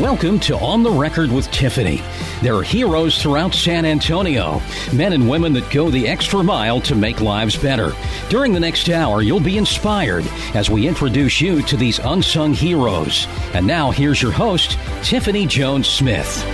Welcome to On the Record with Tiffany. There are heroes throughout San Antonio, men and women that go the extra mile to make lives better. During the next hour, you'll be inspired as we introduce you to these unsung heroes. And now, here's your host, Tiffany Jones Smith.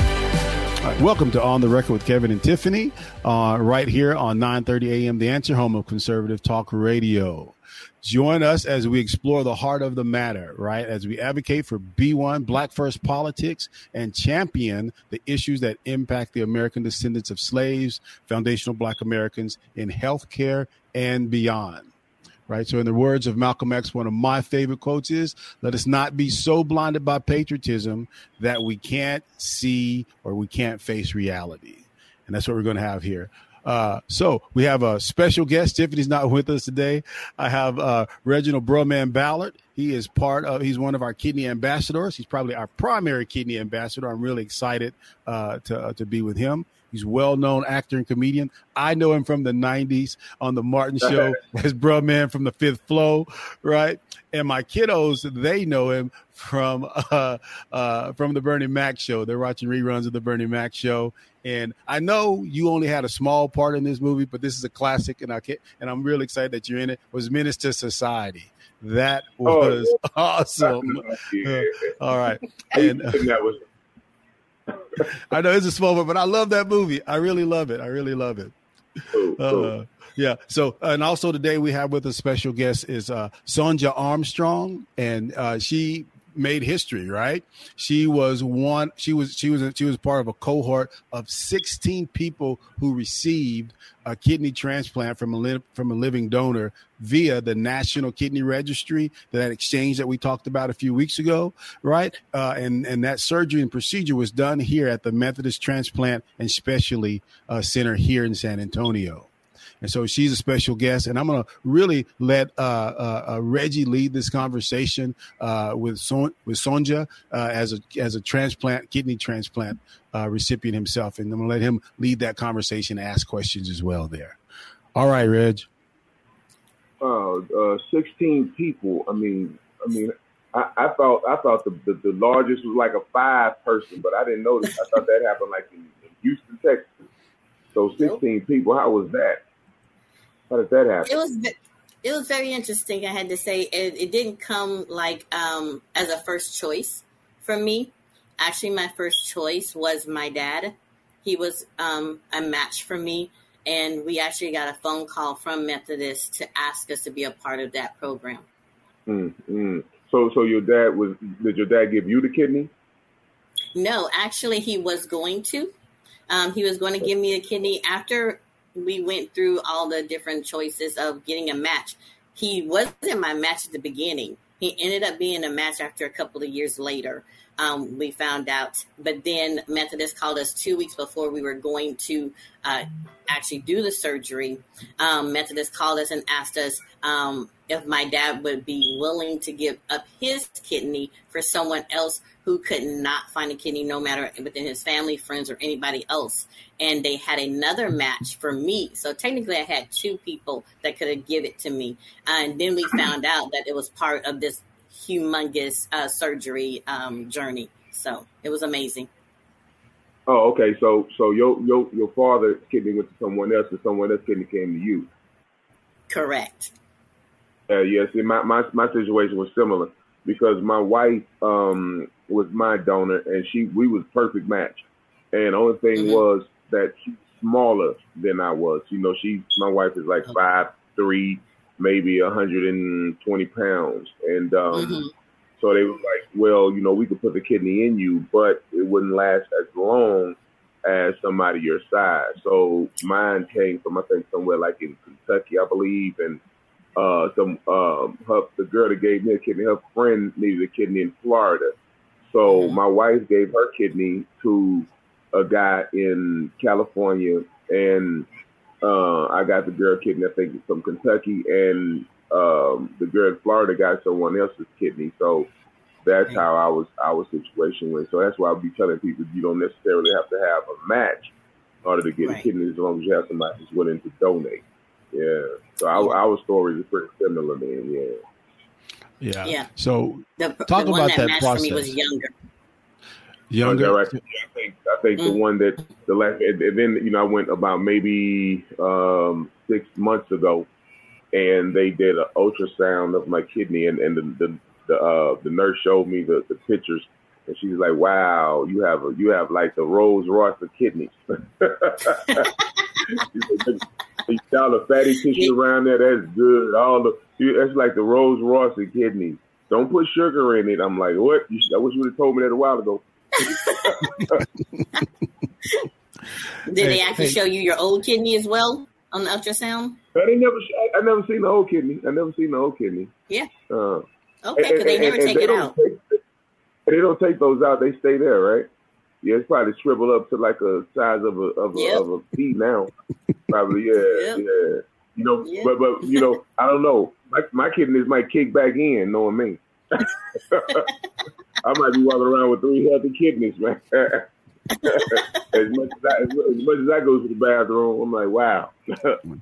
welcome to On the Record with Kevin and Tiffany, uh, right here on 9:30 a.m. The Answer, home of conservative talk radio. Join us as we explore the heart of the matter, right? As we advocate for B1, Black First politics, and champion the issues that impact the American descendants of slaves, foundational Black Americans in healthcare and beyond. Right. So, in the words of Malcolm X, one of my favorite quotes is let us not be so blinded by patriotism that we can't see or we can't face reality. And that's what we're going to have here. Uh, so we have a special guest. Tiffany's not with us today. I have uh, Reginald Broman Ballard. He is part of. He's one of our kidney ambassadors. He's probably our primary kidney ambassador. I'm really excited uh, to uh, to be with him. He's well known actor and comedian. I know him from the '90s on the Martin Show as Bro Man from the Fifth Flow, right? And my kiddos, they know him from uh, uh, from the Bernie Mac Show. They're watching reruns of the Bernie Mac Show, and I know you only had a small part in this movie, but this is a classic, and I can't, and I'm really excited that you're in it. Was Menace II Society. That was oh, yeah. awesome. Yeah. all right, and uh, that was. I know it's a small one, but I love that movie. I really love it. I really love it. Uh, yeah. So, and also today we have with a special guest is uh, Sonja Armstrong, and uh, she made history, right? She was one. She was she was she was part of a cohort of 16 people who received a kidney transplant from a li- from a living donor via the National Kidney Registry, that exchange that we talked about a few weeks ago, right? Uh, and and that surgery and procedure was done here at the Methodist Transplant and Specialty uh, Center here in San Antonio. And so she's a special guest. And I'm going to really let uh, uh, uh, Reggie lead this conversation uh, with Son- with Sonja uh, as a as a transplant kidney transplant uh, recipient himself, and I'm going to let him lead that conversation, ask questions as well. There. All right, Reg. Uh, 16 people. I mean, I mean, I, I thought I thought the, the, the largest was like a five person, but I didn't notice. I thought that happened like in, in Houston, Texas. So 16 people. How was that? How did that happen? It was it was very interesting. I had to say it, it didn't come like um, as a first choice for me. Actually, my first choice was my dad. He was um, a match for me, and we actually got a phone call from Methodist to ask us to be a part of that program. Mm-hmm. So, so your dad was? Did your dad give you the kidney? No, actually, he was going to. Um, he was going to give me a kidney after we went through all the different choices of getting a match. He wasn't my match at the beginning. He ended up being a match after a couple of years later. Um, we found out, but then Methodist called us two weeks before we were going to uh, actually do the surgery. Um, Methodist called us and asked us um, if my dad would be willing to give up his kidney for someone else who could not find a kidney, no matter within his family, friends, or anybody else. And they had another match for me. So technically, I had two people that could have give it to me. Uh, and then we found out that it was part of this humongous uh, surgery um, journey. So it was amazing. Oh, okay. So, so your your your father's kidney went to someone else, and someone else's kidney came to you. Correct. Uh, yes, my, my my situation was similar because my wife um, was my donor, and she we was perfect match. And only thing mm-hmm. was that she's smaller than I was. You know, she my wife is like five three, maybe hundred and twenty pounds, and um, mm-hmm. so they were like, well, you know, we could put the kidney in you, but it wouldn't last as long as somebody your size. So mine came from I think somewhere like in Kentucky, I believe, and uh, some um, her, the girl that gave me a kidney, her friend needed a kidney in Florida. So my wife gave her kidney to a guy in California, and uh, I got the girl kidney, I think, from Kentucky, and um, the girl in Florida got someone else's kidney. So that's how I was our situation went. So that's why I would be telling people you don't necessarily have to have a match in order to get right. a kidney as long as you have somebody who's willing to donate. Yeah. So our, our story is pretty similar, man. Yeah. Yeah. Yeah. So the, talk the about that, that process. For me was younger. Younger. Right? I think I think mm-hmm. the one that the last and then you know I went about maybe um, six months ago, and they did an ultrasound of my kidney, and and the the the, uh, the nurse showed me the, the pictures, and she's like, "Wow, you have a you have like the Rolls Royce of kidneys." you all the fatty tissue around there. That's good. All the that's like the Rolls Royce of kidneys. Don't put sugar in it. I'm like, what? You, I wish you would have told me that a while ago. Did hey, they actually hey. show you your old kidney as well on the ultrasound? I never. I, I, never seen the old kidney. I never seen the old kidney. Yeah. Uh, okay, because they never and, take and they it out. Take, they don't take those out. They stay there, right? Yeah, it's probably shriveled up to like a size of a of a, yep. of a pea now. probably, yeah, yep. yeah. You know, yep. but but you know, I don't know. My my kidneys might kick back in, knowing me. I might be walking around with three healthy kidneys, man. as much as I, as much as I go to the bathroom, I'm like, wow.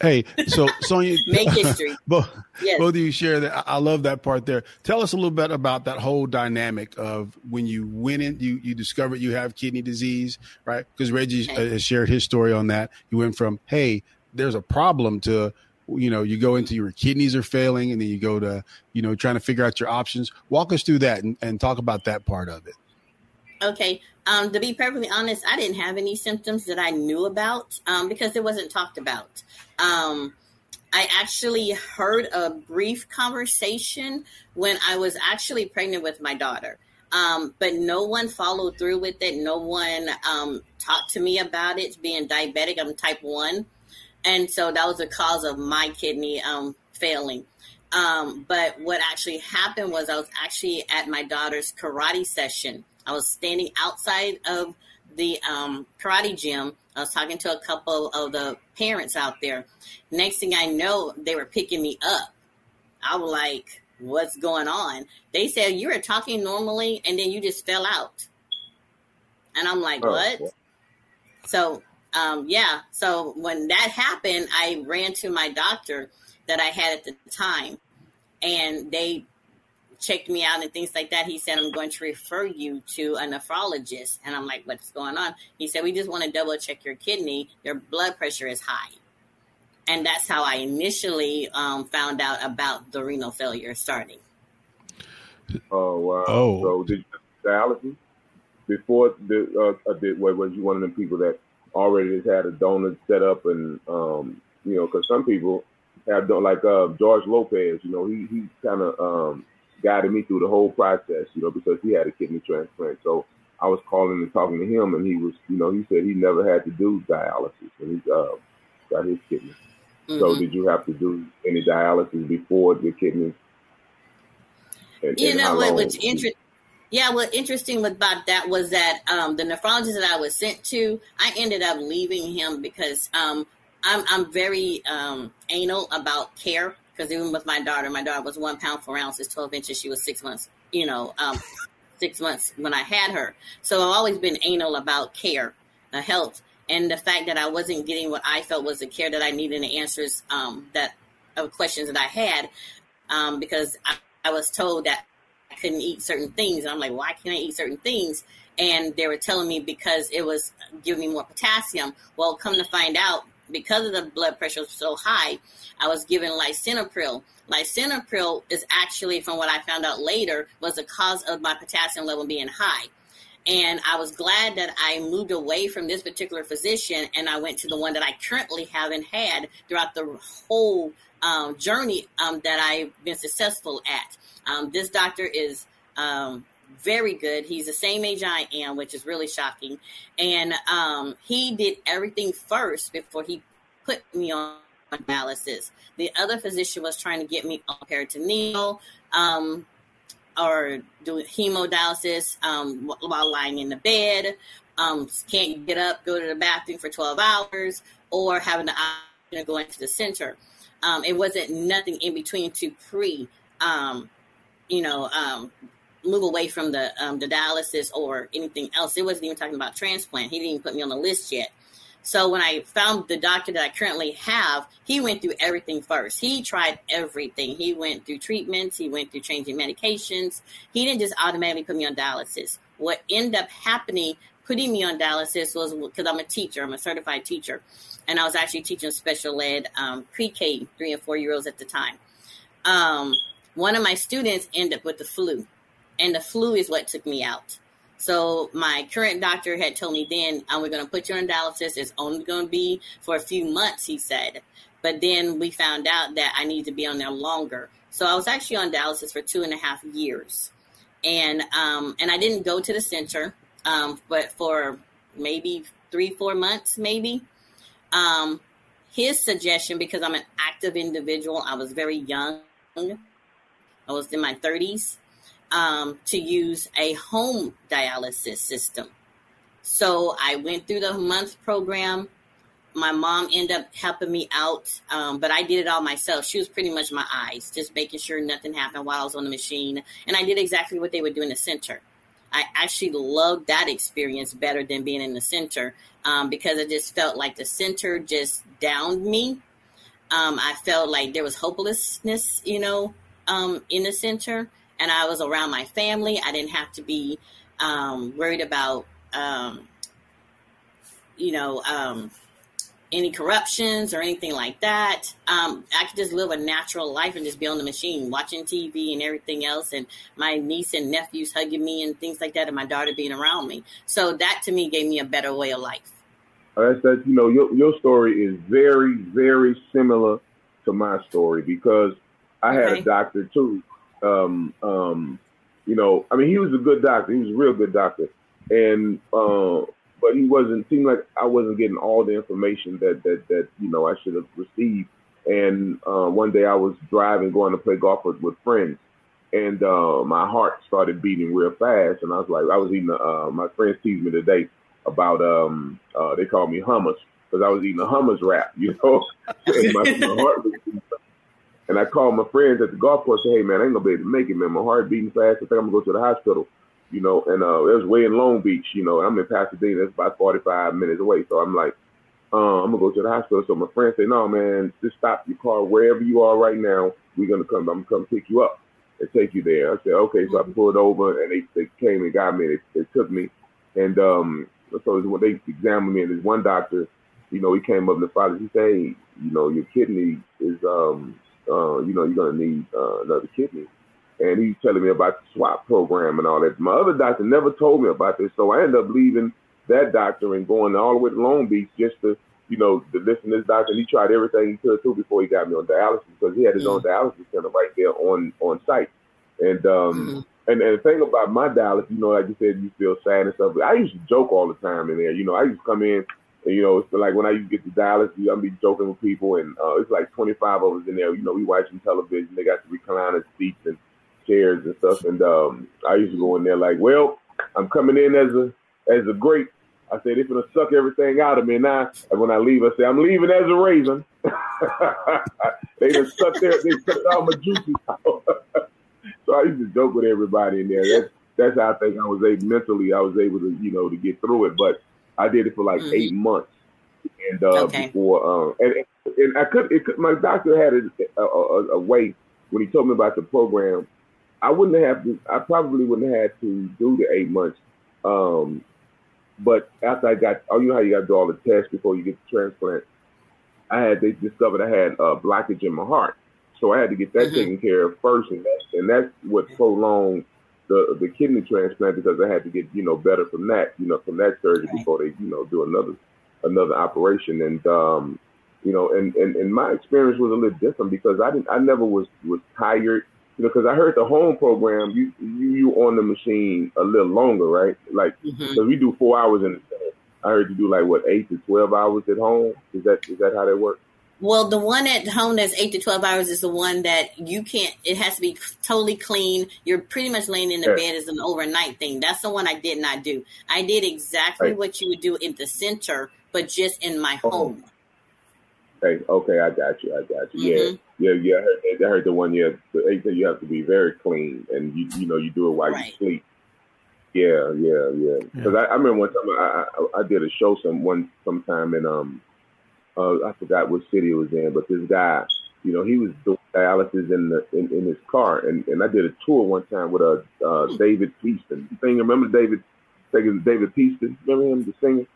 hey, so Sonja, make history. both, yes. both of you share that. I love that part there. Tell us a little bit about that whole dynamic of when you went in, you you discovered you have kidney disease, right? Because Reggie okay. Uh, has shared his story on that. You went from, hey, there's a problem to you know you go into your kidneys are failing and then you go to you know trying to figure out your options walk us through that and, and talk about that part of it okay um, to be perfectly honest i didn't have any symptoms that i knew about um, because it wasn't talked about. Um, i actually heard a brief conversation when i was actually pregnant with my daughter. Um, but no one followed through with it. No one um, talked to me about it being diabetic. I'm type 1 and so that was the cause of my kidney um, failing. Um, but what actually happened was I was actually at my daughter's karate session. I was standing outside of the um, karate gym. I was talking to a couple of the parents out there. Next thing I know, they were picking me up. I was like, what's going on? They said, you were talking normally and then you just fell out. And I'm like, oh, what? So um, yeah, so when that happened, I ran to my doctor that I had at the time, and they checked me out and things like that. He said, I'm going to refer you to a nephrologist. And I'm like, what's going on? He said, we just want to double check your kidney. Your blood pressure is high. And that's how I initially um, found out about the renal failure starting. Oh, wow. Oh. So did you dialysis before the, uh, did, was you one of the people that already has had a donor set up, and um, you know, because some people have done like uh, George Lopez. You know, he he kind of um, guided me through the whole process. You know, because he had a kidney transplant, so I was calling and talking to him, and he was, you know, he said he never had to do dialysis, and he uh, got his kidney. Mm-hmm. So, did you have to do any dialysis before the kidney? And, you and know what? What's interesting yeah, what interesting about that was that um, the nephrologist that I was sent to, I ended up leaving him because um, I'm, I'm very um, anal about care. Because even with my daughter, my daughter was one pound four ounces, twelve inches. She was six months. You know, um, six months when I had her. So I've always been anal about care, uh, health, and the fact that I wasn't getting what I felt was the care that I needed, and the answers um, that of questions that I had, um, because I, I was told that I couldn't eat certain things. And I'm like, why can't I eat certain things? And they were telling me because it was giving me more potassium. Well, come to find out, because of the blood pressure was so high, I was given lisinopril. Lisinopril is actually, from what I found out later, was the cause of my potassium level being high. And I was glad that I moved away from this particular physician and I went to the one that I currently haven't had throughout the whole um, journey um, that I've been successful at. Um, this doctor is um, very good. He's the same age I am, which is really shocking. And um, he did everything first before he put me on dialysis. The other physician was trying to get me on peritoneal. Um, or doing hemodialysis um, while lying in the bed, um, can't get up, go to the bathroom for 12 hours, or having to you know, go into the center. Um, it wasn't nothing in between to pre, um, you know, um, move away from the um, the dialysis or anything else. It wasn't even talking about transplant. He didn't even put me on the list yet. So when I found the doctor that I currently have, he went through everything first. He tried everything. He went through treatments. He went through changing medications. He didn't just automatically put me on dialysis. What ended up happening, putting me on dialysis, was because I'm a teacher. I'm a certified teacher, and I was actually teaching special ed um, pre-K three and four year olds at the time. Um, one of my students ended up with the flu, and the flu is what took me out. So my current doctor had told me then, oh, we're going to put you on dialysis. It's only going to be for a few months, he said. But then we found out that I need to be on there longer. So I was actually on dialysis for two and a half years. And um, and I didn't go to the center, um, but for maybe three, four months, maybe. Um, his suggestion, because I'm an active individual, I was very young. I was in my 30s um, to use a home dialysis system. So I went through the month program. My mom ended up helping me out, um, but I did it all myself. She was pretty much my eyes, just making sure nothing happened while I was on the machine. And I did exactly what they would do in the center. I actually loved that experience better than being in the center um, because I just felt like the center just downed me. Um, I felt like there was hopelessness, you know, um, in the center and I was around my family. I didn't have to be um, worried about, um, you know, um, any corruptions or anything like that. Um, I could just live a natural life and just be on the machine, watching TV and everything else, and my niece and nephews hugging me and things like that, and my daughter being around me. So that to me gave me a better way of life. That's that. You know, your your story is very, very similar to my story because I had okay. a doctor too um, um, you know, I mean, he was a good doctor. He was a real good doctor, and uh, but he wasn't. Seemed like I wasn't getting all the information that that that you know I should have received. And uh, one day I was driving, going to play golf with, with friends, and uh, my heart started beating real fast. And I was like, I was eating. Uh, my friends teased me today about um, uh, they called me hummus because I was eating a hummus wrap, you know. and my, my heart was and I called my friends at the golf course, and say, hey, man, I ain't gonna be able to make it, man. My heart beating fast. I think I'm gonna go to the hospital, you know. And uh, it was way in Long Beach, you know. and I'm in Pasadena. That's about 45 minutes away. So I'm like, uh, I'm gonna go to the hospital. So my friends say, no, man, just stop your car wherever you are right now. We're gonna come. I'm gonna come pick you up and take you there. I said, okay. So I mm-hmm. pulled over, and they, they came and got me. They, they took me, and um, so when they examined me, and this one doctor, you know, he came up and the father, he said, hey, you know, your kidney is um uh, you know, you're gonna need uh, another kidney. And he's telling me about the swap program and all that. My other doctor never told me about this, so I ended up leaving that doctor and going all the way to Long Beach just to, you know, to listen to this doctor. And he tried everything he could too before he got me on dialysis because he had his own mm-hmm. dialysis center right there on on site. And um, mm-hmm. and and the thing about my dialysis, you know, like you said, you feel sad and stuff. But I used to joke all the time in there. You know, I used to come in and, you know, it's like when I used to get the dialysis, I'm be joking with people, and uh, it's like 25 of us in there. You know, we watching television. They got the recliner seats and chairs and stuff. And um, I used to go in there like, well, I'm coming in as a as a great. I said they're gonna suck everything out of me. And when I leave, I say I'm leaving as a raisin. they just sucked their they sucked all my juices out. so I used to joke with everybody in there. That's that's how I think I was able mentally. I was able to you know to get through it, but I did it for like mm. eight months, and uh, okay. before um, and and I could, it could my doctor had a, a, a, way when he told me about the program. I wouldn't have to. I probably wouldn't have had to do the eight months. Um, but after I got, oh, you know how you got to do all the tests before you get the transplant. I had they discovered I had a blockage in my heart, so I had to get that mm-hmm. taken care of first, and that's and that's what prolonged the the kidney transplant because I had to get you know better from that you know from that surgery right. before they you know do another another operation and um you know and, and and my experience was a little different because I didn't I never was was tired you know because I heard the home program you you you on the machine a little longer right like because mm-hmm. we do four hours in the I heard you do like what eight to twelve hours at home is that is that how that works? Well, the one at home that's eight to twelve hours is the one that you can't. It has to be totally clean. You're pretty much laying in the bed as an overnight thing. That's the one I did not do. I did exactly right. what you would do in the center, but just in my oh. home. Okay, okay, I got you. I got you. Mm-hmm. Yeah, yeah, yeah. I heard, I heard the one. Yeah, the you have to be very clean, and you you know you do it while right. you sleep. Yeah, yeah, yeah. Because yeah. I, I, remember one time I, I, I did a show some one sometime in um uh, I forgot what city it was in, but this guy, you know, he was doing dialysis in the in, in his car, and, and I did a tour one time with a uh, uh, David Peaston. You remember David? David David Peaston, remember him, the singer?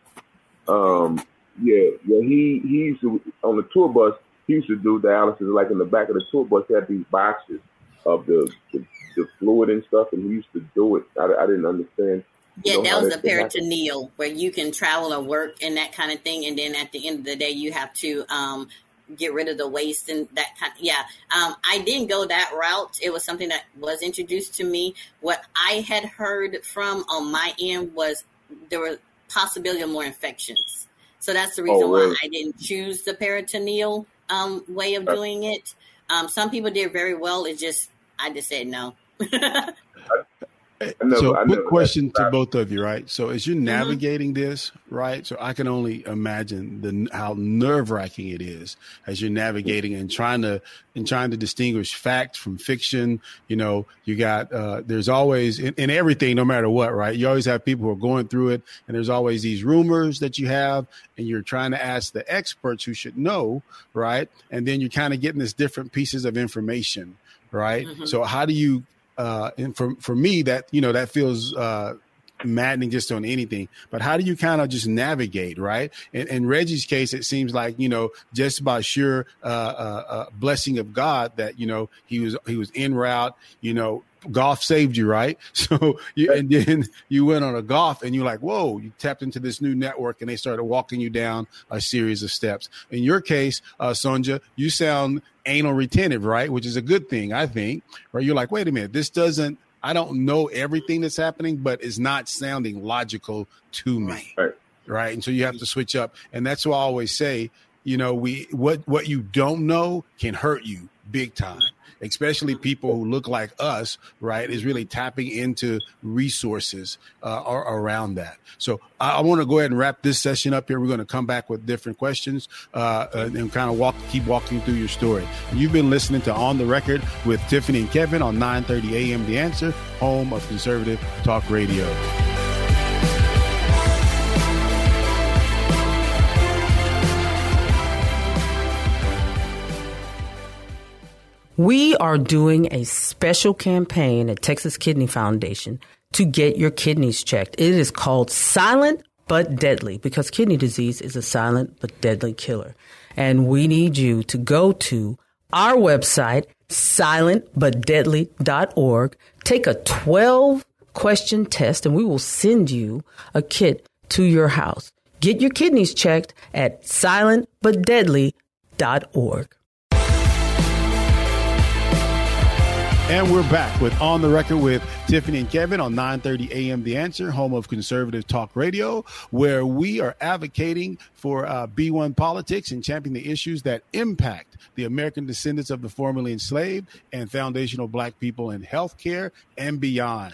Um, yeah, yeah. He he used to on the tour bus. He used to do dialysis like in the back of the tour bus. Had these boxes of the, the, the fluid and stuff, and he used to do it. I, I didn't understand yeah, that was a peritoneal where you can travel or work and that kind of thing, and then at the end of the day, you have to um, get rid of the waste and that kind. Of, yeah, um, I didn't go that route. It was something that was introduced to me. What I had heard from on my end was there were possibility of more infections. So that's the reason oh, really? why I didn't choose the peritoneal um, way of uh, doing it. Um, some people did very well. It just I just said no. Never, so, quick question to both of you, right? So, as you're mm-hmm. navigating mm-hmm. this, right? So, I can only imagine the how nerve wracking it is as you're navigating and trying to and trying to distinguish fact from fiction. You know, you got uh, there's always in, in everything, no matter what, right? You always have people who are going through it, and there's always these rumors that you have, and you're trying to ask the experts who should know, right? And then you're kind of getting this different pieces of information right? Mm-hmm. So how do you uh, and for for me, that you know that feels uh, maddening just on anything. But how do you kind of just navigate, right? In, in, Reggie's case, it seems like you know just by sheer uh, uh, uh, blessing of God that you know he was he was en route, you know. Golf saved you, right? So, you, and then you went on a golf, and you're like, "Whoa!" You tapped into this new network, and they started walking you down a series of steps. In your case, uh, Sonja, you sound anal retentive, right? Which is a good thing, I think. Where you're like, wait a minute, this doesn't. I don't know everything that's happening, but it's not sounding logical to me, right? right? And so you have to switch up, and that's why I always say, you know, we what what you don't know can hurt you big time especially people who look like us, right, is really tapping into resources uh, around that. So I, I want to go ahead and wrap this session up here. We're going to come back with different questions uh, and kind of walk, keep walking through your story. You've been listening to On the Record with Tiffany and Kevin on 9:30 a.m. The Answer, home of conservative talk radio. We are doing a special campaign at Texas Kidney Foundation to get your kidneys checked. It is called Silent but Deadly because kidney disease is a silent but deadly killer. And we need you to go to our website, silentbutdeadly.org, take a 12 question test, and we will send you a kit to your house. Get your kidneys checked at silentbutdeadly.org. And we're back with On the Record with Tiffany and Kevin on 9:30 a.m. The Answer, home of conservative talk radio, where we are advocating for uh, B1 politics and championing the issues that impact the American descendants of the formerly enslaved and foundational Black people in healthcare and beyond.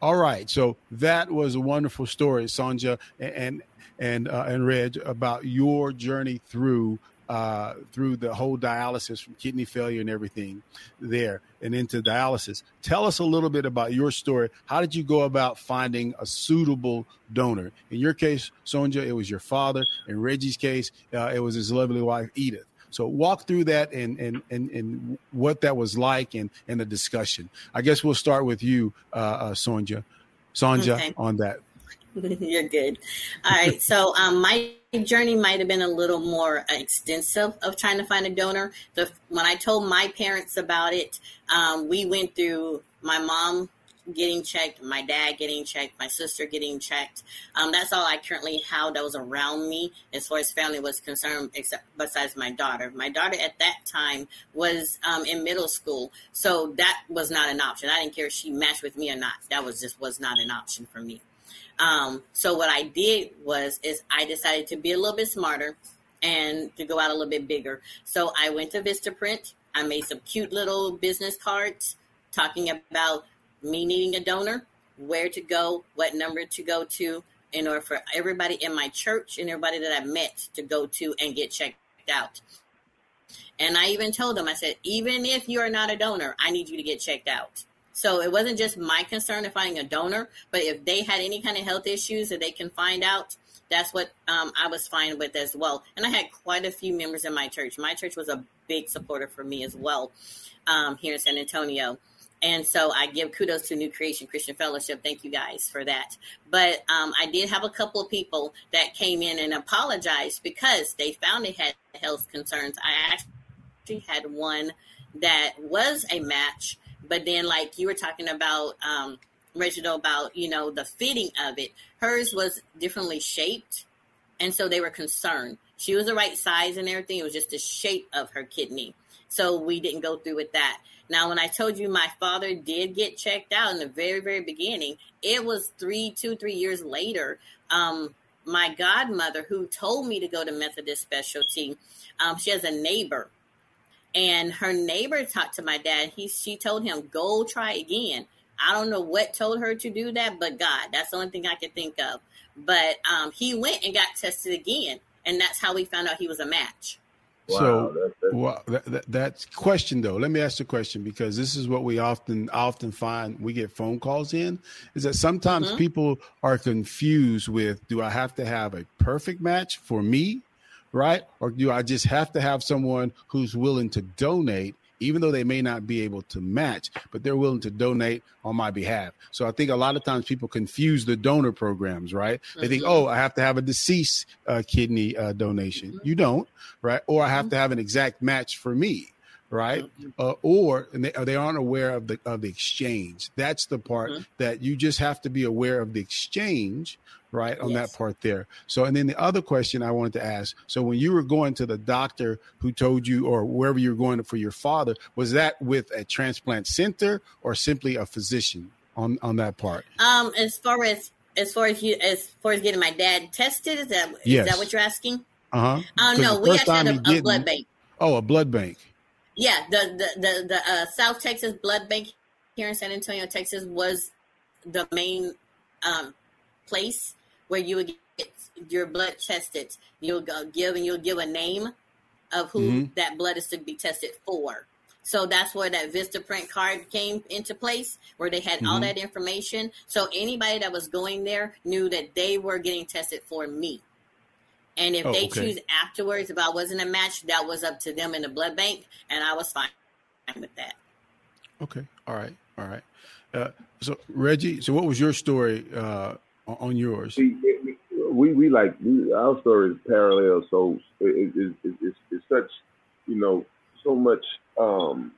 All right, so that was a wonderful story, Sonja and and uh, and Reg, about your journey through uh, through the whole dialysis from kidney failure and everything there and into dialysis. Tell us a little bit about your story. How did you go about finding a suitable donor? In your case, Sonja, it was your father. In Reggie's case, uh, it was his lovely wife, Edith. So walk through that and, and, and, and what that was like and, and the discussion. I guess we'll start with you, uh, uh, Sonja. Sonja, okay. on that. You're good. All right. So um, my journey might have been a little more extensive of trying to find a donor. The when I told my parents about it, um, we went through my mom getting checked, my dad getting checked, my sister getting checked. Um, that's all I currently have that was around me as far as family was concerned, except besides my daughter. My daughter at that time was um, in middle school, so that was not an option. I didn't care if she matched with me or not. That was just was not an option for me. Um, so what I did was is I decided to be a little bit smarter and to go out a little bit bigger. So I went to Vistaprint. I made some cute little business cards talking about me needing a donor, where to go, what number to go to, in order for everybody in my church and everybody that I met to go to and get checked out. And I even told them, I said, even if you are not a donor, I need you to get checked out. So it wasn't just my concern of finding a donor, but if they had any kind of health issues that they can find out, that's what um, I was fine with as well. And I had quite a few members in my church. My church was a big supporter for me as well um, here in San Antonio. And so I give kudos to New Creation Christian Fellowship. Thank you guys for that. But um, I did have a couple of people that came in and apologized because they found they had health concerns. I actually had one that was a match, but then, like you were talking about, um, Reginald, about you know the fitting of it, hers was differently shaped, and so they were concerned. She was the right size and everything. It was just the shape of her kidney. So we didn't go through with that. Now, when I told you my father did get checked out in the very, very beginning, it was three, two, three years later. Um, my godmother, who told me to go to Methodist Specialty, um, she has a neighbor, and her neighbor talked to my dad. He, she told him, "Go try again." I don't know what told her to do that, but God, that's the only thing I could think of. But um, he went and got tested again, and that's how we found out he was a match. Wow, so, that's, that's... Well, that, that, that, question though, let me ask the question because this is what we often often find. We get phone calls in is that sometimes mm-hmm. people are confused with: Do I have to have a perfect match for me, right, or do I just have to have someone who's willing to donate? even though they may not be able to match, but they're willing to donate on my behalf. So I think a lot of times people confuse the donor programs, right? They mm-hmm. think, oh, I have to have a deceased uh, kidney uh, donation. Mm-hmm. You don't, right? Or I have mm-hmm. to have an exact match for me right? Uh, or they, they aren't aware of the of the exchange. That's the part mm-hmm. that you just have to be aware of the exchange, right? On yes. that part there. So, and then the other question I wanted to ask: so when you were going to the doctor who told you, or wherever you were going for your father, was that with a transplant center or simply a physician on on that part? Um, as far as as far as you as far as getting my dad tested, is that yes. is that what you're asking? Uh huh. Oh no, we actually had a, a blood bank. Oh, a blood bank. Yeah, the the the, the uh, South Texas Blood Bank here in San Antonio, Texas, was the main um, place where you would get your blood tested. You'll go give and you'll give a name of who mm-hmm. that blood is to be tested for. So that's where that Vistaprint card came into place, where they had mm-hmm. all that information. So anybody that was going there knew that they were getting tested for me. And if oh, they okay. choose afterwards, if I wasn't a match, that was up to them in the blood bank, and I was fine with that. Okay. All right. All right. Uh, so Reggie, so what was your story uh, on yours? We we, we like we, our story is parallel, so it, it, it, it's, it's such you know so much um,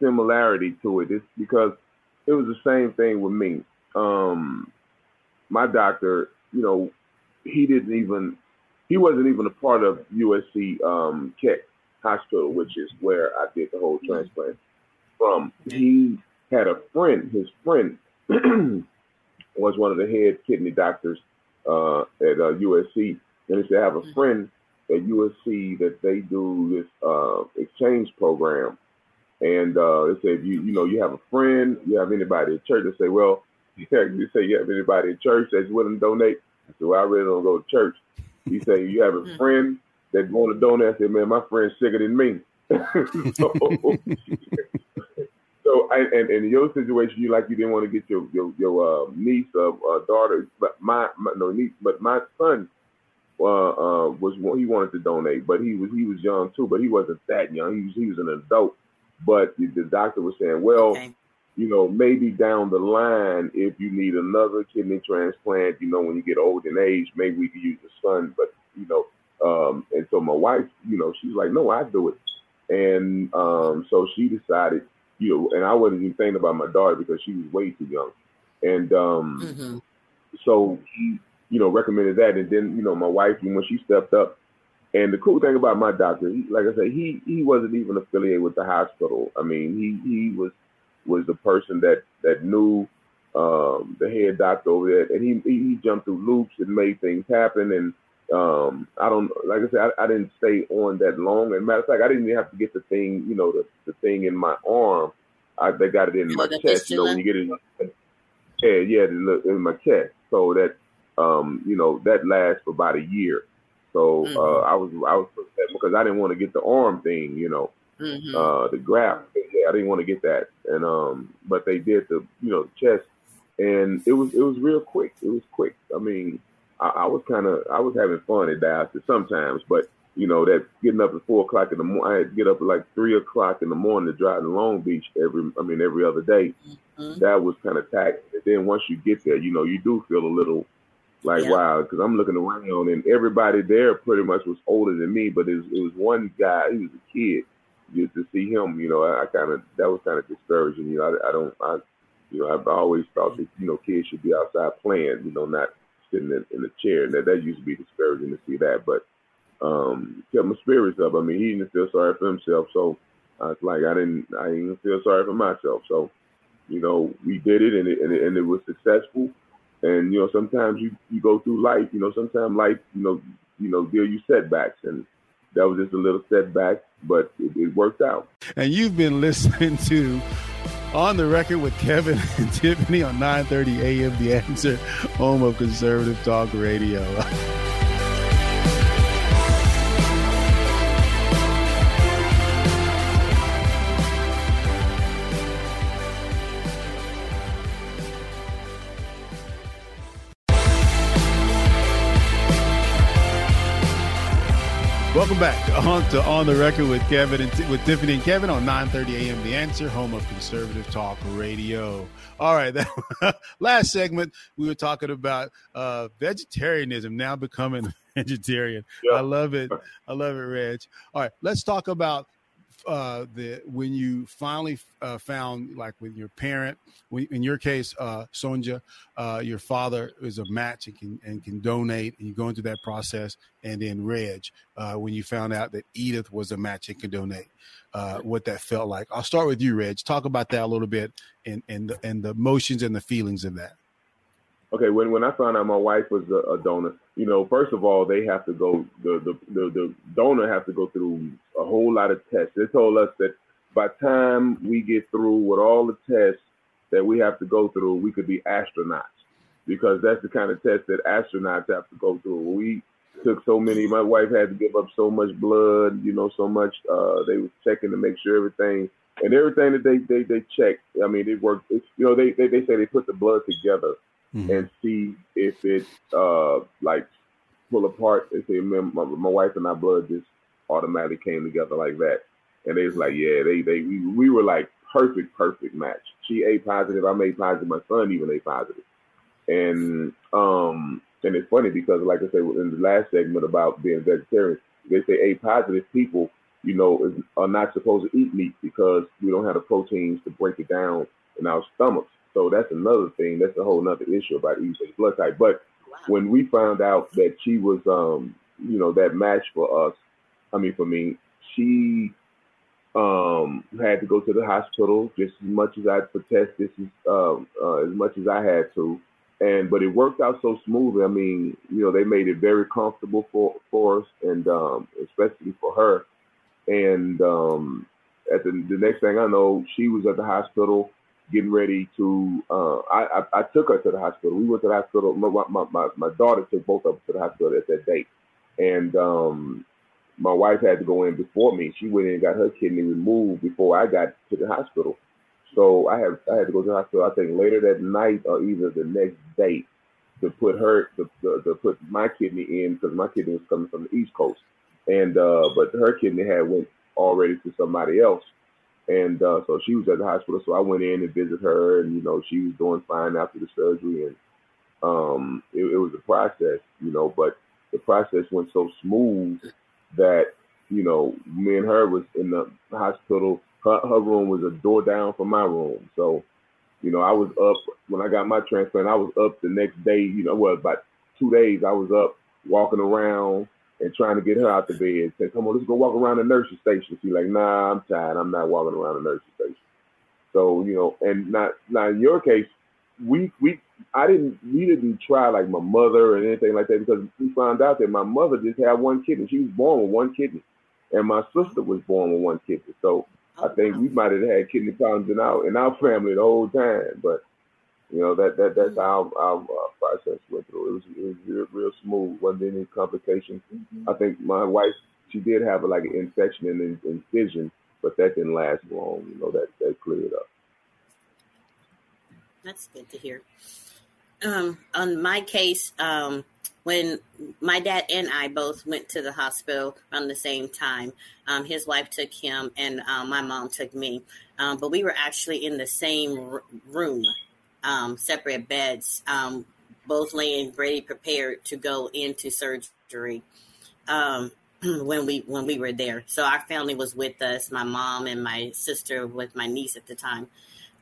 similarity to it. It's because it was the same thing with me. Um, my doctor, you know, he didn't even he wasn't even a part of USC um, Keck Hospital, which is where I did the whole transplant from. He had a friend. His friend was one of the head kidney doctors uh, at uh, USC, and he said, "I have a mm-hmm. friend at USC that they do this uh, exchange program." And uh, they said, "You you know, you have a friend, you have anybody at church?" They say, "Well, yeah, you say you have anybody at church that's willing to donate." I said, "Well, I really don't go to church." He say you have a hmm. friend that want to donate. I said, man, my friend's sicker than me. so, so I, and, and in your situation, you like you didn't want to get your your, your uh, niece or uh, daughter, but my, my no niece, but my son uh, uh, was he wanted to donate, but he was he was young too, but he wasn't that young. He was he was an adult. But the, the doctor was saying, well, okay you know, maybe down the line, if you need another kidney transplant, you know, when you get old in age, maybe we could use the son. But, you know, um, and so my wife, you know, she's like, no, I do it. And um, so she decided, you know, and I wasn't even thinking about my daughter because she was way too young. And um, mm-hmm. so he, you know, recommended that. And then, you know, my wife, when she stepped up, and the cool thing about my doctor, he, like I said, he he wasn't even affiliated with the hospital. I mean, he he was was the person that that knew um, the head doctor over there, and he he jumped through loops and made things happen. And um, I don't like I said, I, I, didn't stay on that long. And matter of fact, I didn't even have to get the thing, you know, the, the thing in my arm. I they got it in oh, my chest. You know, when you get it, in, yeah, yeah, in my chest. So that, um, you know, that lasts for about a year. So mm-hmm. uh, I was I was because I didn't want to get the arm thing, you know, mm-hmm. uh, the graft. I didn't want to get that, and um, but they did the you know the chest, and it was it was real quick. It was quick. I mean, I, I was kind of I was having fun at dialysis sometimes, but you know that getting up at four o'clock in the morning, I had to get up at like three o'clock in the morning to drive to Long Beach every I mean every other day. Mm-hmm. That was kind of taxing. And then once you get there, you know you do feel a little like yeah. wow because I'm looking around and everybody there pretty much was older than me, but it was, it was one guy he was a kid. You to see him, you know, I, I kind of that was kind of discouraging. You know, I, I don't, I, you know, I've always thought that you know kids should be outside playing, you know, not sitting in, in a chair. That, that used to be discouraging to see that, but um, kept my spirits up. I mean, he didn't feel sorry for himself, so I was like, I didn't, I didn't feel sorry for myself. So, you know, we did it, and it, and it, and it was successful. And you know, sometimes you you go through life. You know, sometimes life, you know, you know, deal you setbacks, and that was just a little setback, but it, it worked out. And you've been listening to on the record with Kevin and Tiffany on 9:30 a.m. The Answer, home of conservative talk radio. Welcome back on to On the Record with Kevin and T- with Tiffany and Kevin on 9:30 a.m. The Answer, home of conservative talk radio. All right, that, last segment we were talking about uh, vegetarianism now becoming vegetarian. I love it. I love it, Reg. All right, let's talk about uh, the when you finally uh, found like with your parent, when, in your case, uh, Sonja, uh, your father is a match and can and can donate, and you go into that process, and then Reg, uh, when you found out that Edith was a match and can donate, uh, what that felt like. I'll start with you, Reg. Talk about that a little bit, and and the, and the emotions and the feelings of that. Okay, when when I found out my wife was a, a donor, you know, first of all, they have to go the, the the the donor has to go through a whole lot of tests. They told us that by time we get through with all the tests that we have to go through, we could be astronauts because that's the kind of test that astronauts have to go through. We took so many. My wife had to give up so much blood, you know, so much. Uh, they were checking to make sure everything and everything that they they they checked. I mean, it worked. You know, they, they they say they put the blood together mm-hmm. and see if it uh like pull apart. They say my, my wife and my blood just automatically came together like that, and they was like, yeah, they they we, we were like perfect perfect match. She A positive, I made positive. My son even A positive. and um and it's funny because like I said in the last segment about being vegetarian, they say A positive people you know, are not supposed to eat meat because we don't have the proteins to break it down in our stomachs. So that's another thing. That's a whole other issue about each blood type. But wow. when we found out that she was, um, you know, that match for us, I mean, for me, she um, had to go to the hospital just as much as I protest this is um, uh, as much as I had to. And but it worked out so smoothly. I mean, you know, they made it very comfortable for for us, and um, especially for her. And um, at the, the next thing I know, she was at the hospital getting ready to. Uh, I, I, I took her to the hospital. We went to the hospital. My my my, my daughter took both of us to the hospital at that date, and um, my wife had to go in before me. She went in and got her kidney removed before I got to the hospital. So I had I had to go to the hospital. I think later that night or either the next day to put her to, to, to put my kidney in because my kidney was coming from the East Coast, and uh, but her kidney had went already to somebody else. And uh, so she was at the hospital. So I went in and visited her, and you know she was doing fine after the surgery, and um, it, it was a process, you know. But the process went so smooth that you know me and her was in the hospital. Her, her room was a door down from my room, so you know I was up when I got my transplant. I was up the next day. You know, well about two days I was up walking around and trying to get her out the bed. Say, come on, let's go walk around the nurse's station. She's like, nah, I'm tired. I'm not walking around the nurse's station. So, you know, and not now in your case, we we I didn't we didn't try like my mother or anything like that because we found out that my mother just had one kidney. She was born with one kidney, and my sister was born with one kidney. So I oh, think we might have had kidney problems in our in our family the whole time. But you know that that that's how our, process went through. It was it was real, real smooth. wasn't any complications. Mm-hmm. I think my wife she did have a, like an infection and an incision, but that didn't last long. You know that that cleared up. That's good to hear. Um, on my case, um, when my dad and I both went to the hospital around the same time, um, his wife took him and uh, my mom took me. Um, but we were actually in the same r- room, um, separate beds, um, both laying ready, prepared to go into surgery. Um, when we when we were there, so our family was with us. My mom and my sister, with my niece at the time,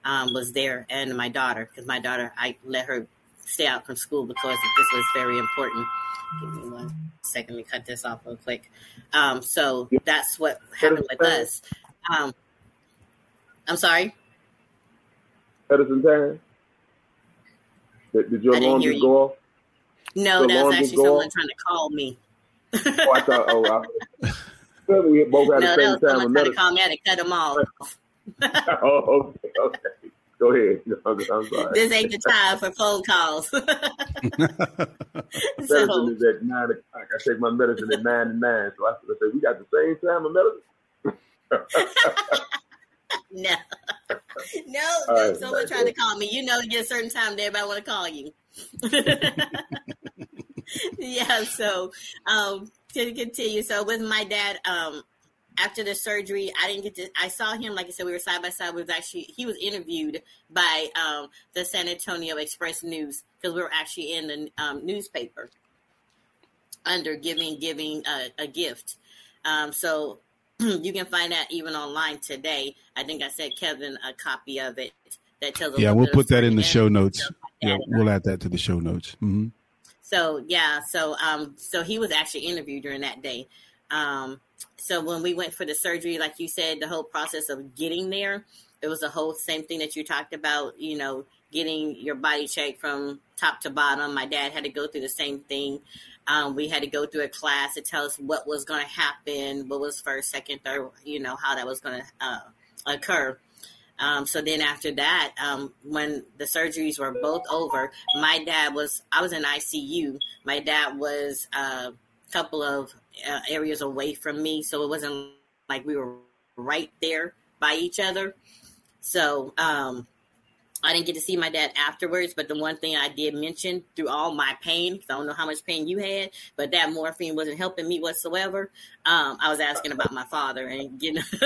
um, was there, and my daughter, because my daughter, I let her stay out from school because this was very important. Give me one second to cut this off real quick. Um, so that's what happened with us. Um, I'm sorry. Edison Tan. Did, did your alarm just go off? No, that's actually someone off? trying to call me. oh, I thought. Oh, I, we both had no, the same time. Someone trying to call me. I had to cut them off. oh, okay, okay. Go ahead. I'm, I'm sorry. This ain't the time for phone calls. medicine is at nine o'clock. I take my medicine at nine to nine. So I said, we got the same time of medicine. no. No, right, someone trying to call me. You know, get a certain time everybody want to call you. yeah, so um to continue. So with my dad, um, after the surgery, I didn't get to. I saw him, like I said, we were side by side. We was actually he was interviewed by um, the San Antonio Express News because we were actually in the um, newspaper under giving giving a, a gift. Um, so you can find that even online today. I think I sent Kevin a copy of it that tells. Yeah, we'll put that in the show notes. Yeah, we'll add that to the show notes. Mm-hmm. So yeah, so um, so he was actually interviewed during that day. Um, so when we went for the surgery, like you said, the whole process of getting there, it was the whole same thing that you talked about, you know, getting your body checked from top to bottom. My dad had to go through the same thing. Um, we had to go through a class to tell us what was going to happen, what was first, second, third, you know, how that was going to uh, occur. Um, so then after that, um, when the surgeries were both over, my dad was, I was in ICU. My dad was a couple of uh, areas away from me, so it wasn't like we were right there by each other. So um, I didn't get to see my dad afterwards. But the one thing I did mention through all my pain, because I don't know how much pain you had, but that morphine wasn't helping me whatsoever. Um, I was asking about my father, and you know,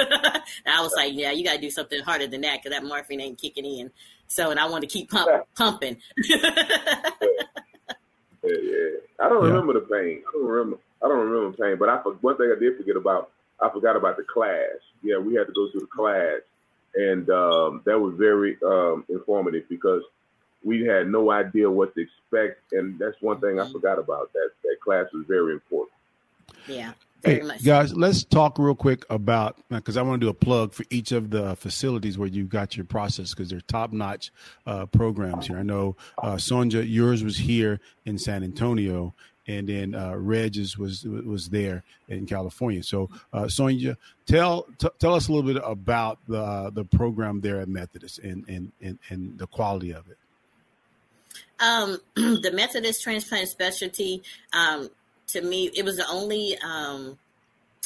I was like, "Yeah, you got to do something harder than that because that morphine ain't kicking in." So, and I wanted to keep pump, pumping. yeah, yeah. I don't yeah. remember the pain. I don't remember. I don't remember pain, but I one thing I did forget about. I forgot about the class. Yeah, we had to go through the class, and um, that was very um, informative because we had no idea what to expect, and that's one thing I mm-hmm. forgot about. That that class was very important. Yeah. Hey, guys, let's talk real quick about because I want to do a plug for each of the facilities where you got your process because they're top notch uh, programs here. I know uh, Sonja, yours was here in San Antonio, and then uh, Reg's was was there in California. So, uh, Sonja, tell t- tell us a little bit about the the program there at Methodist and and and, and the quality of it. Um, the Methodist transplant specialty, um, to me, it was the only um,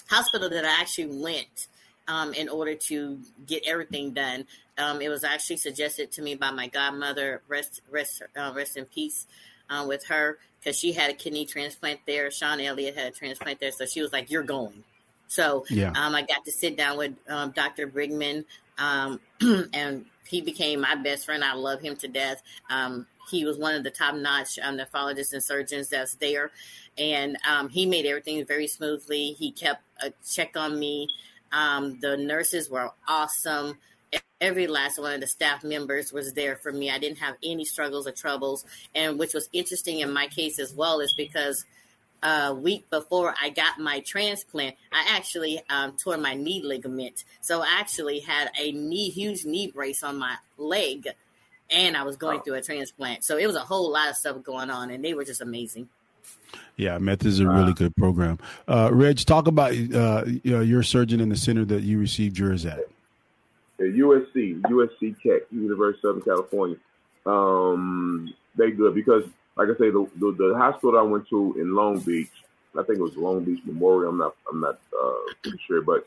hospital that I actually went um, in order to get everything done. Um, it was actually suggested to me by my godmother. Rest, rest, uh, rest in peace uh, with her because she had a kidney transplant there. Sean Elliott had a transplant there, so she was like, "You're going." So yeah. um, I got to sit down with um, Dr. Brigman, um, and he became my best friend. I love him to death. Um, he was one of the top notch um, nephrologists and surgeons that's there, and um, he made everything very smoothly. He kept a check on me. the nurses were awesome every last one of the staff members was there for me. I didn't have any struggles or troubles. And which was interesting in my case as well is because a week before I got my transplant, I actually um, tore my knee ligament. So I actually had a knee, huge knee brace on my leg. and I was going through a transplant. So it was a whole lot of stuff going on, and they were just amazing. Yeah, Meth is a really good program. Uh, Reg, talk about uh, your surgeon in the center that you received yours at. USC, USC Keck, University of Southern California. Um, they good because, like I say, the, the, the hospital I went to in Long Beach, I think it was Long Beach Memorial. I'm not I'm not uh, sure, but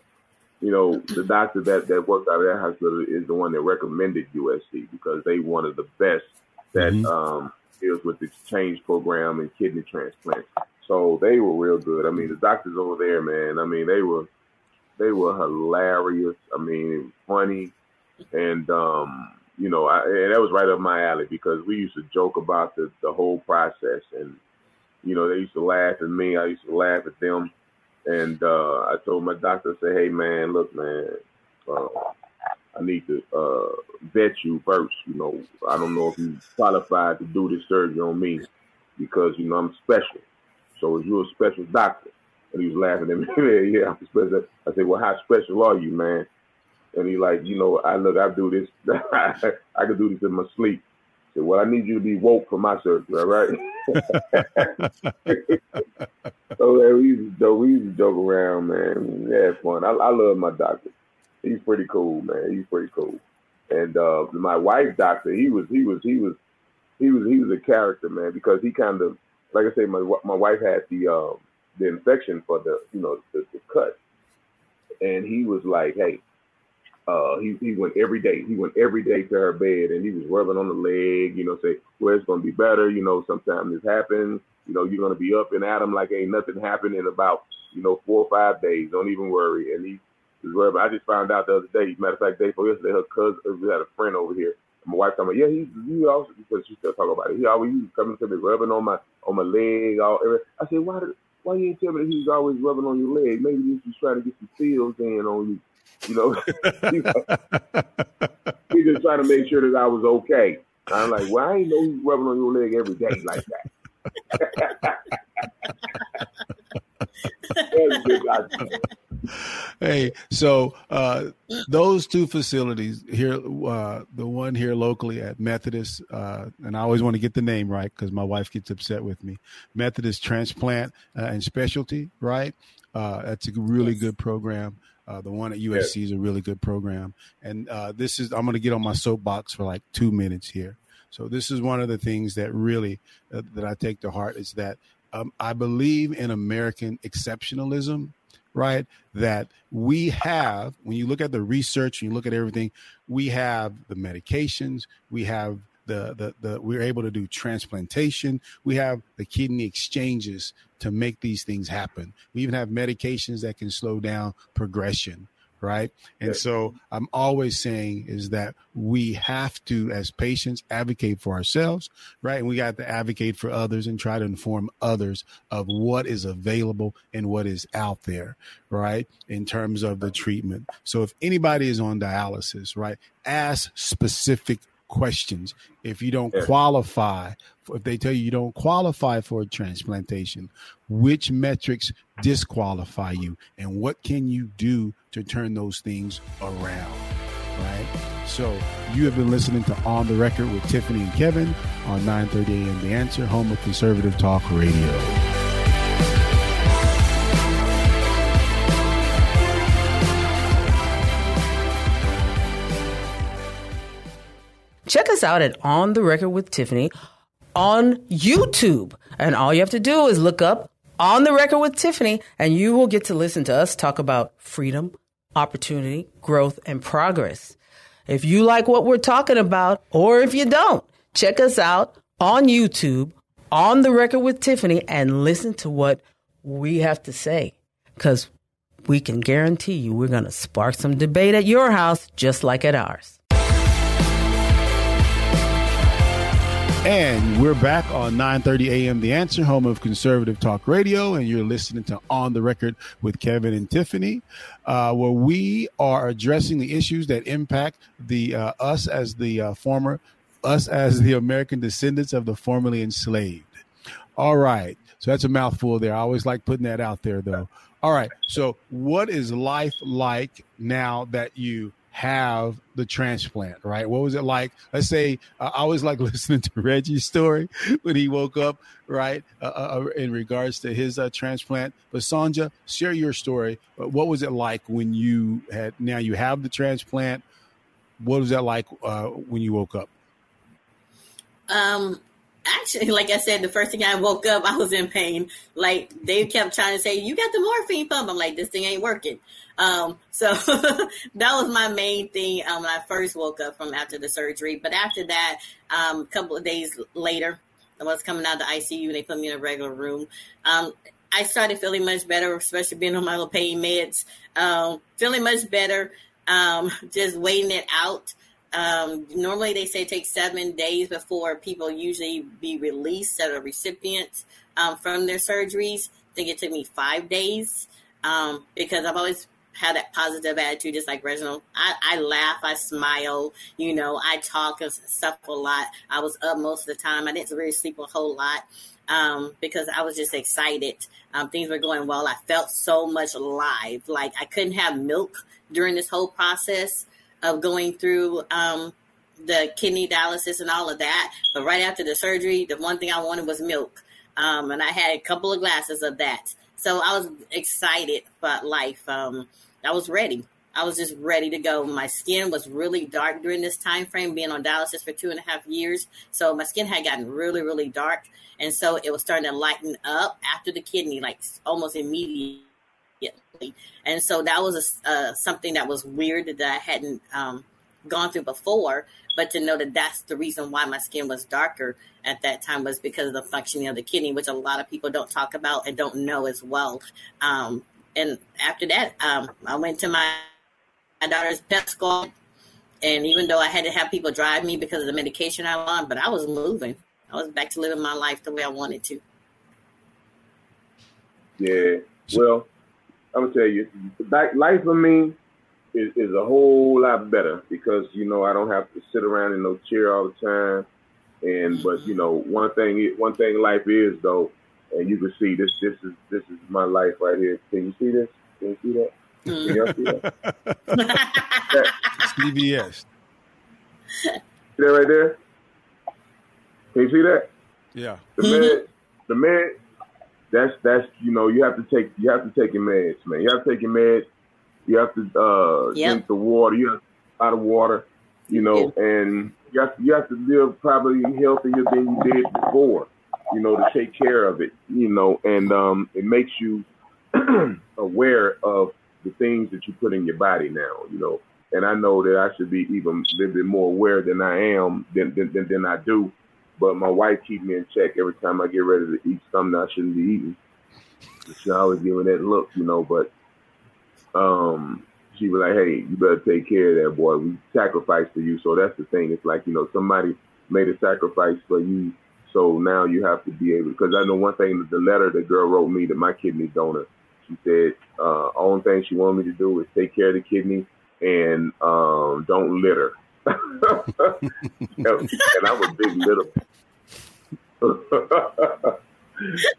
you know, the doctor that that worked out of that hospital is the one that recommended USC because they one of the best that mm-hmm. um, deals with the exchange program and kidney transplants. So they were real good. I mean, the doctors over there, man. I mean, they were they were hilarious. I mean, funny, and um, you know, I, and that was right up my alley because we used to joke about the the whole process, and you know, they used to laugh at me. I used to laugh at them, and uh, I told my doctor, I said, "Hey, man, look, man, uh, I need to uh, vet you first. You know, I don't know if you qualified to do this surgery on me because you know I'm special. So is you a special doctor?" And he was laughing at me. yeah, I'm special. I said, "Well, how special are you, man?" And he like, you know, I look, I do this. I can do this in my sleep. I said, well, I need you to be woke for my surgery, all right? so man, we used to joke, we used to joke around, man. We had fun. I, I love my doctor. He's pretty cool, man. He's pretty cool. And uh, my wife's doctor, he was, he was, he was, he was, he was a character, man, because he kind of, like I say, my my wife had the uh, the infection for the, you know, the, the cut, and he was like, hey uh, he, he went every day. He went every day to her bed and he was rubbing on the leg, you know, say, well, it's going to be better. You know, sometimes this happens. You know, you're going to be up and at him like ain't nothing happened in about, you know, four or five days. Don't even worry. And he was rubbing. I just found out the other day, matter of fact, day before yesterday, her cousin, we had a friend over here. My wife told me, yeah, he, he also, because she still talking about it. He always to come to me rubbing on my, on my leg. All, I said, why did, why you didn't tell me that he was always rubbing on your leg? Maybe he was trying to get some feels in on you. You know, he just trying to make sure that I was okay. I'm like, well, I ain't know he's rubbing on your leg every day like that. hey, so uh, those two facilities here, uh, the one here locally at Methodist, uh, and I always want to get the name right because my wife gets upset with me. Methodist Transplant uh, and Specialty, right? Uh, that's a really good program. Uh, the one at USC yeah. is a really good program. And uh, this is, I'm going to get on my soapbox for like two minutes here. So this is one of the things that really uh, that I take to heart is that um, I believe in American exceptionalism, right? That we have, when you look at the research, and you look at everything, we have the medications, we have the, the the we're able to do transplantation. We have the kidney exchanges to make these things happen. We even have medications that can slow down progression right? And so I'm always saying is that we have to, as patients, advocate for ourselves, right? And we got to advocate for others and try to inform others of what is available and what is out there, right? In terms of the treatment. So if anybody is on dialysis, right, ask specific questions. If you don't qualify, if they tell you you don't qualify for a transplantation, which metrics disqualify you, and what can you do to turn those things around? Right. So you have been listening to On the Record with Tiffany and Kevin on 9:30 a.m. The Answer, home of conservative talk radio. Out at On the Record with Tiffany on YouTube. And all you have to do is look up On the Record with Tiffany, and you will get to listen to us talk about freedom, opportunity, growth, and progress. If you like what we're talking about, or if you don't, check us out on YouTube, On the Record with Tiffany, and listen to what we have to say. Because we can guarantee you we're going to spark some debate at your house just like at ours. And we're back on 9:30 a.m. The Answer, home of conservative talk radio, and you're listening to On the Record with Kevin and Tiffany, uh, where we are addressing the issues that impact the uh, us as the uh, former us as the American descendants of the formerly enslaved. All right, so that's a mouthful there. I always like putting that out there, though. All right, so what is life like now that you have the transplant, right? What was it like? Let's say uh, I always like listening to Reggie's story when he woke up, right, uh, uh, uh in regards to his uh, transplant. But Sonja, share your story. Uh, what was it like when you had now you have the transplant? What was that like when you woke up? Um, actually, like I said, the first thing I woke up, I was in pain. Like they kept trying to say, "You got the morphine pump." I'm like, "This thing ain't working." Um, so that was my main thing um, when I first woke up from after the surgery. But after that, um, a couple of days later, I was coming out of the ICU. and They put me in a regular room. Um, I started feeling much better, especially being on my little pain meds. Um, feeling much better. Um, just waiting it out. Um, normally, they say it takes seven days before people usually be released that are recipients um, from their surgeries. I think it took me five days um, because I've always had that positive attitude, just like Reginald. I, I laugh, I smile, you know, I talk and stuff a lot. I was up most of the time. I didn't really sleep a whole lot um, because I was just excited. Um, things were going well. I felt so much alive. Like I couldn't have milk during this whole process of going through um, the kidney dialysis and all of that. But right after the surgery, the one thing I wanted was milk. Um, and I had a couple of glasses of that. So I was excited for life. Um, I was ready. I was just ready to go. My skin was really dark during this time frame, being on dialysis for two and a half years. So my skin had gotten really, really dark. And so it was starting to lighten up after the kidney, like almost immediately and so that was a, uh, something that was weird that I hadn't um, gone through before. But to know that that's the reason why my skin was darker at that time was because of the functioning of the kidney, which a lot of people don't talk about and don't know as well. Um, and after that, um, I went to my, my daughter's pet school. And even though I had to have people drive me because of the medication I was on, but I was moving. I was back to living my life the way I wanted to. Yeah. Well, I'm gonna tell you, life for me is, is a whole lot better because you know I don't have to sit around in no chair all the time. And but you know one thing one thing life is though, and you can see this this is this is my life right here. Can you see this? Can you see that? Can y'all see that? CBS. See that right there? Can you see that? Yeah. The man, the man, that's that's you know you have to take you have to take your meds, man. You have to take your meds. You have to uh, yep. drink the water. You have to out of water, you know, yeah. and you have to, you have to live probably healthier than you did before, you know, to take care of it, you know, and um, it makes you aware of the things that you put in your body now, you know. And I know that I should be even a little bit more aware than I am than than, than, than I do but my wife keeps me in check every time I get ready to eat something I shouldn't be eating. She always giving that look, you know, but um she was like, Hey, you better take care of that boy. We sacrificed for you. So that's the thing. It's like, you know, somebody made a sacrifice for you. So now you have to be able because I know one thing the letter the girl wrote me to my kidney donor, she said, uh, only thing she wanted me to do is take care of the kidney and um, don't litter. and I'm a big litter.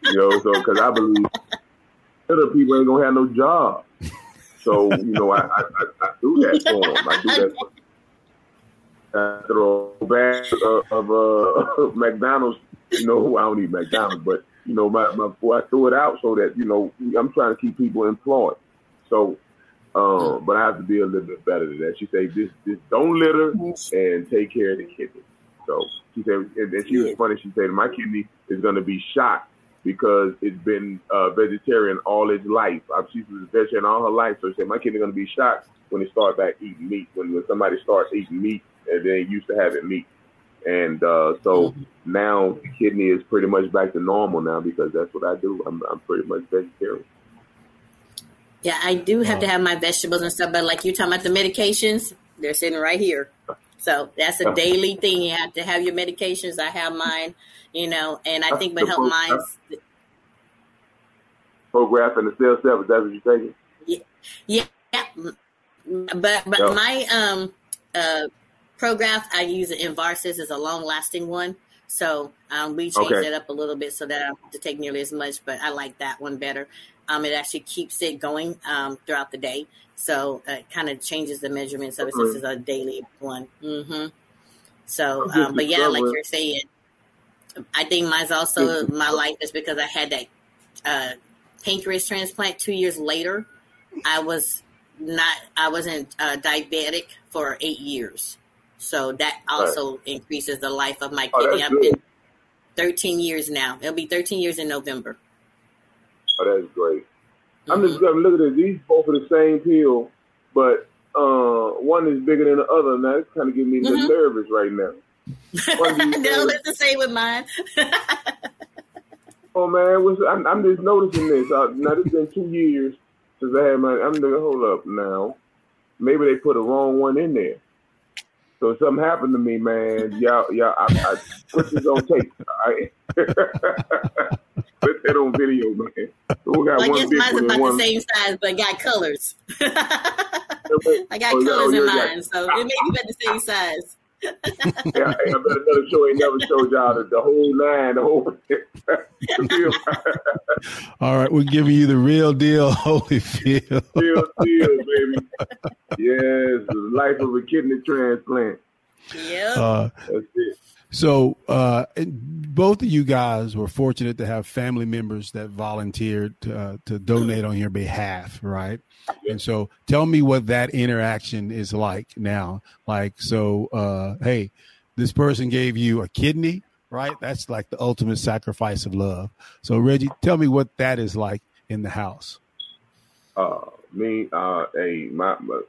you know, so because I believe other people ain't gonna have no job. So you know, I, I, I do that for them. I do that. For I throw a bag of, uh, McDonald's. You know, I don't eat McDonald's, but you know, my, my I throw it out so that you know I'm trying to keep people employed. So um, but I have to be a little bit better than that. She said, "Just, just don't litter and take care of the kidney." So she said, and she was funny. She said, "My kidney is going to be shot because it's been uh, vegetarian all its life. She's been vegetarian all her life. So she said, my kidney is going to be shot when they start back eating meat. When, when somebody starts eating meat and they used to having meat." And uh, so mm-hmm. now the kidney is pretty much back to normal now because that's what I do. I'm, I'm pretty much vegetarian. Yeah, I do have to have my vegetables and stuff, but like you're talking about the medications, they're sitting right here. So that's a daily thing. You have to have your medications. I have mine, you know, and I think what help mine. Prograf and the CellCept, is that what you're taking? Yeah, yeah. But but my um uh Prograf, I use it Envarsus is a long lasting one. So um, we changed Okay. it up a little bit so that I don't have to take nearly as much, but I like that one better. Um, it actually keeps it going um, throughout the day. So uh, it kind of changes the measurements So it. This is a daily one. hmm So, um, but yeah, like you're saying, I think mine's also my life is because I had that uh, pancreas transplant two years later. I was not, I wasn't uh, diabetic for eight years. So that also increases the life of my Oh, kidney. that's I've good. been 13 years now. It'll be 13 years in November. Oh, that's great. I'm just gonna look at. These both are the same pill, but uh, one is bigger than the other. Now it's kind of getting me Mhm. nervous right now. No, it's the same with mine. Oh man, what's, I'm, I'm just noticing this. Uh, now it's been two years since I had my. I'm gonna hold up now. Maybe they put a wrong one in there. So if something happened to me, man. Y'all, y'all, I, I put this on tape. All right. put that on video, man. We got I one guess big mine's one and about one. the same size, but got colors. I got Oh, yeah, colors oh, in yeah, yeah. mine, so it may be about the same size. Yeah, I bet another show ain't never showed y'all the, the whole line, the whole. All right, we're giving you the real deal, Holyfield. Real deal, baby. Yes, the life of a kidney transplant. Yep. Uh, That's it. So, uh, both of you guys were fortunate to have family members that volunteered to, uh, to donate on your behalf, right? And so, tell me what that interaction is like now. Like, so, uh, hey, this person gave you a kidney, right? That's like the ultimate sacrifice of love. So, Reggie, tell me what that is like in the house. uh, me, uh, hey, my, my,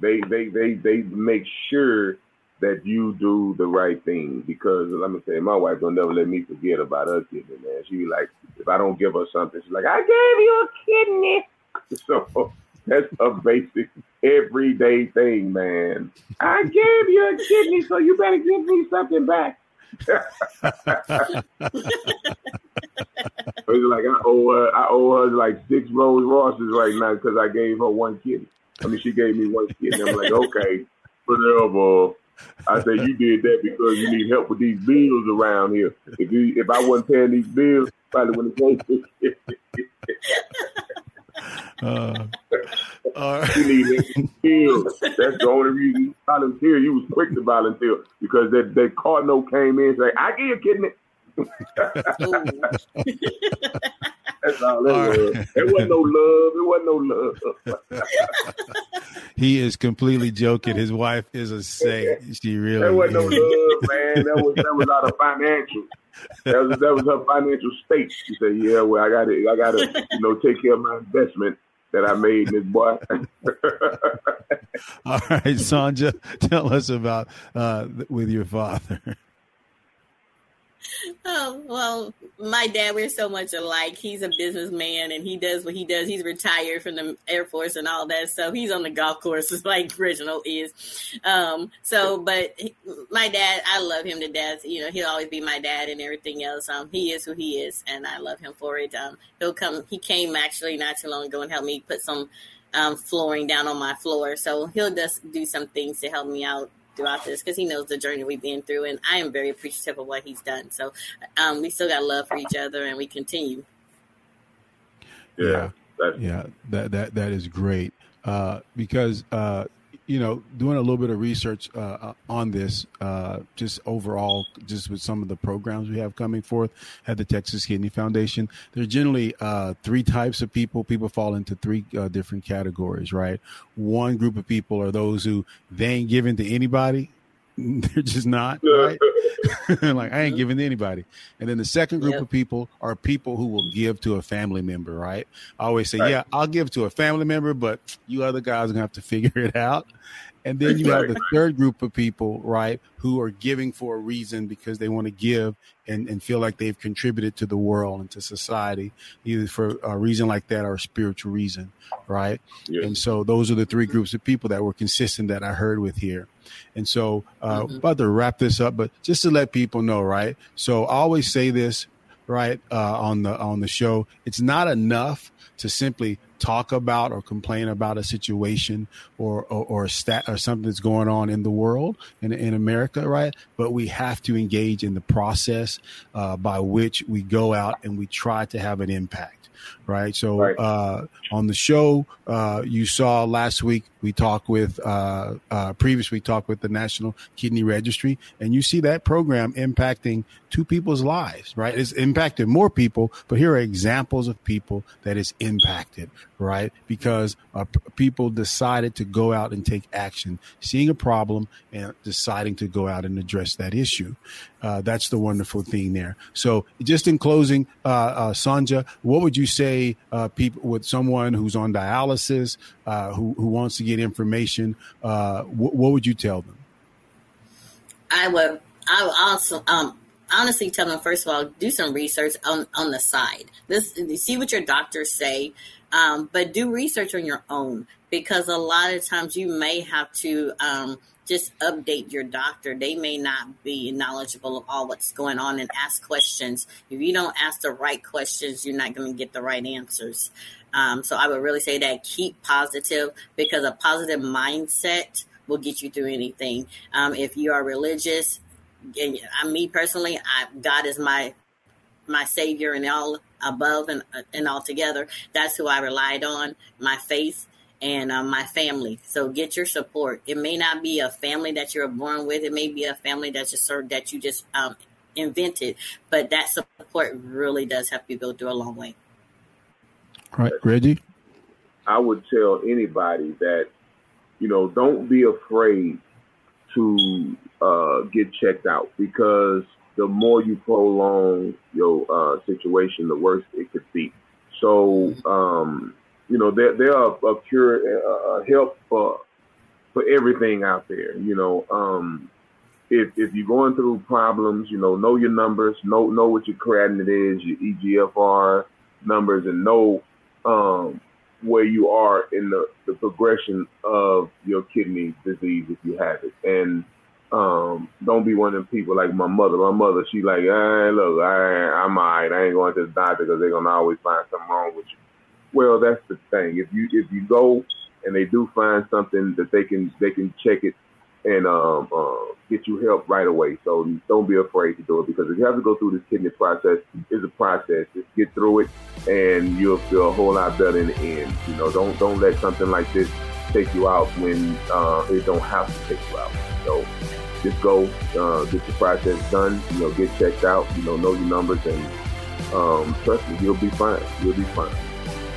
they, they, they, they make sure that you do the right thing because let me say, my wife don't never let me forget about her kidney, man. She be like, if I don't give her something, she's like, I gave you a kidney. So that's a basic everyday thing, man. I gave you a kidney, so you better give me something back. It's like I owe her, I owe her like six Rolls Royces right now because I gave her one kidney. I mean, she gave me one kidney. I'm like, okay, whatever. I say you did that because you need help with these bills around here. If you, if I wasn't paying these bills, probably wouldn't have paid. Uh, right. You need bills. That's the only reason you volunteer. You was quick to volunteer because that that cardinal came in and say, I give kidney. That's all that All was. right. It wasn't no love. It wasn't no love. He is completely joking. His wife is a saint. She really That wasn't no love, man. That was that was out of financial. That was that was her financial state. She said, "Yeah, well, I got to, I got to, you know, take care of my investment that I made this boy." All right, Sonja, tell us about uh, with your father. Oh, well, my dad, we're so much alike. He's a businessman and he does what he does. He's retired from the Air Force and all that. So he's on the golf course, courses like Reginald is. Um, so, but he- my dad, I love him to death. You know, he'll always be my dad and everything else. Um, he is who he is and I love him for it. Um, he'll come, he came actually not too long ago and helped me put some, um, flooring down on my floor. So he'll just do some things to help me out throughout this because he knows the journey we've been through and I am very appreciative of what he's done. So um, we still got love for each other and we continue. yeah, that's Yeah, that that that is great uh, because uh, you know doing a little bit of research uh, on this, uh, just overall, just with some of the programs we have coming forth at the Texas Kidney Foundation, there's generally uh, three types of people. People fall into three uh, different categories, right? One group of people are those who they ain't giving to anybody. They're just not right. like I ain't giving to anybody. And then the second group Yep. of people are people who will give to a family member, right? I always say, Right. yeah, I'll give to a family member, but you other guys are gonna have to figure it out. And then you have the third group of people, right, who are giving for a reason because they want to give and, and feel like they've contributed to the world and to society, either for a reason like that or a spiritual reason, right? yeah. And so those are the three groups of people that were consistent that I heard with here. And so, uh, Mhm. about to wrap this up, but just to let people know, right? So I always say this, right, uh, on the on the show. It's not enough to simply talk about or complain about a situation or or, or stat or something that's going on in the world in in America, right? But we have to engage in the process uh, by which we go out and we try to have an impact right? So right. Uh, on the show, uh, you saw last week we talked with uh, uh, previously we talked with the National Kidney Registry, and you see that program impacting two people's lives, right? It's impacted more people, but here are examples of people that is impacted, right? Because uh, p- people decided to go out and take action, seeing a problem and deciding to go out and address that issue. Uh, that's the wonderful thing there. So, just in closing, uh, uh, Sonja, what would you say uh, people with someone who's on dialysis, uh, who who wants to get information? Uh, wh- what would you tell them? I would. I would also um, honestly tell them first of all, do some research on on the side. This see what your doctors say, um, but do research on your own because a lot of times you may have to. Um, just update your doctor. They may not be knowledgeable of all what's going on and ask questions. If you don't ask the right questions, you're not going to get the right answers. Um, so I would really say that keep positive because a positive mindset will get you through anything. Um, if you are religious, and I, me personally, I, God is my my savior and all above and and all together. That's who I relied on. My faith and uh, my family. So get your support. It may not be a family that you're born with. It may be a family that's just that you just um, invented, but that support really does help you go through a long way. All right, Reggie. I would tell anybody that you know don't be afraid to uh, get checked out because the more you prolong your uh, situation, the worse it could be. So um, you know, there there are a cure, a help for for everything out there. You know, um, if if you're going through problems, you know, know your numbers, know know what your creatinine is, your EGFR numbers, and know um, where you are in the, the progression of your kidney disease if you have it. And um, don't be one of them people like my mother. My mother, she like, hey, look, I, I'm all right. I ain't going to the doctor because they're gonna always find something wrong with you. Well, that's the thing. If you if you go and they do find something that they can they can check it and um, uh, get you help right away. So don't be afraid to do it because if you have to go through this kidney process, it's a process. Just get through it, and you'll feel a whole lot better in the end. You know, don't don't let something like this take you out when uh, it don't have to take you out. So just go, uh, get the process done. You know, get checked out. You know, know your numbers, and um, trust me, you'll be fine. You'll be fine.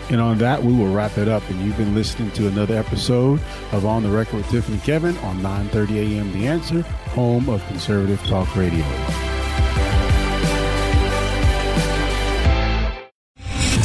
And on that, we will wrap it up. And you've been listening to another episode of On the Record with Tiffany Kevin on 9:30 a.m. The Answer, home of conservative talk radio.